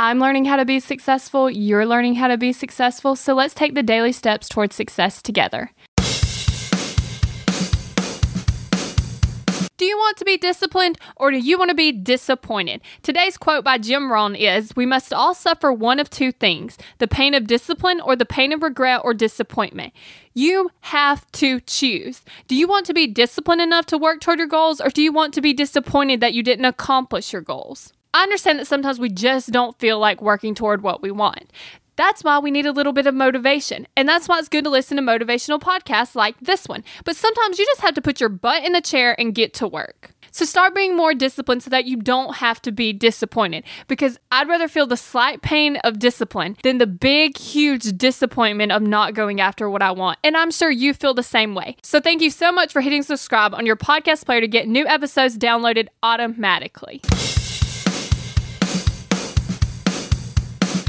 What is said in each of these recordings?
I'm learning how to be successful, you're learning how to be successful, so let's take the daily steps towards success together. Do you want to be disciplined or do you want to be disappointed? Today's quote by Jim Rohn is We must all suffer one of two things the pain of discipline or the pain of regret or disappointment. You have to choose. Do you want to be disciplined enough to work toward your goals or do you want to be disappointed that you didn't accomplish your goals? I understand that sometimes we just don't feel like working toward what we want. That's why we need a little bit of motivation. And that's why it's good to listen to motivational podcasts like this one. But sometimes you just have to put your butt in the chair and get to work. So start being more disciplined so that you don't have to be disappointed. Because I'd rather feel the slight pain of discipline than the big, huge disappointment of not going after what I want. And I'm sure you feel the same way. So thank you so much for hitting subscribe on your podcast player to get new episodes downloaded automatically.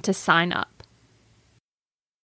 to sign up.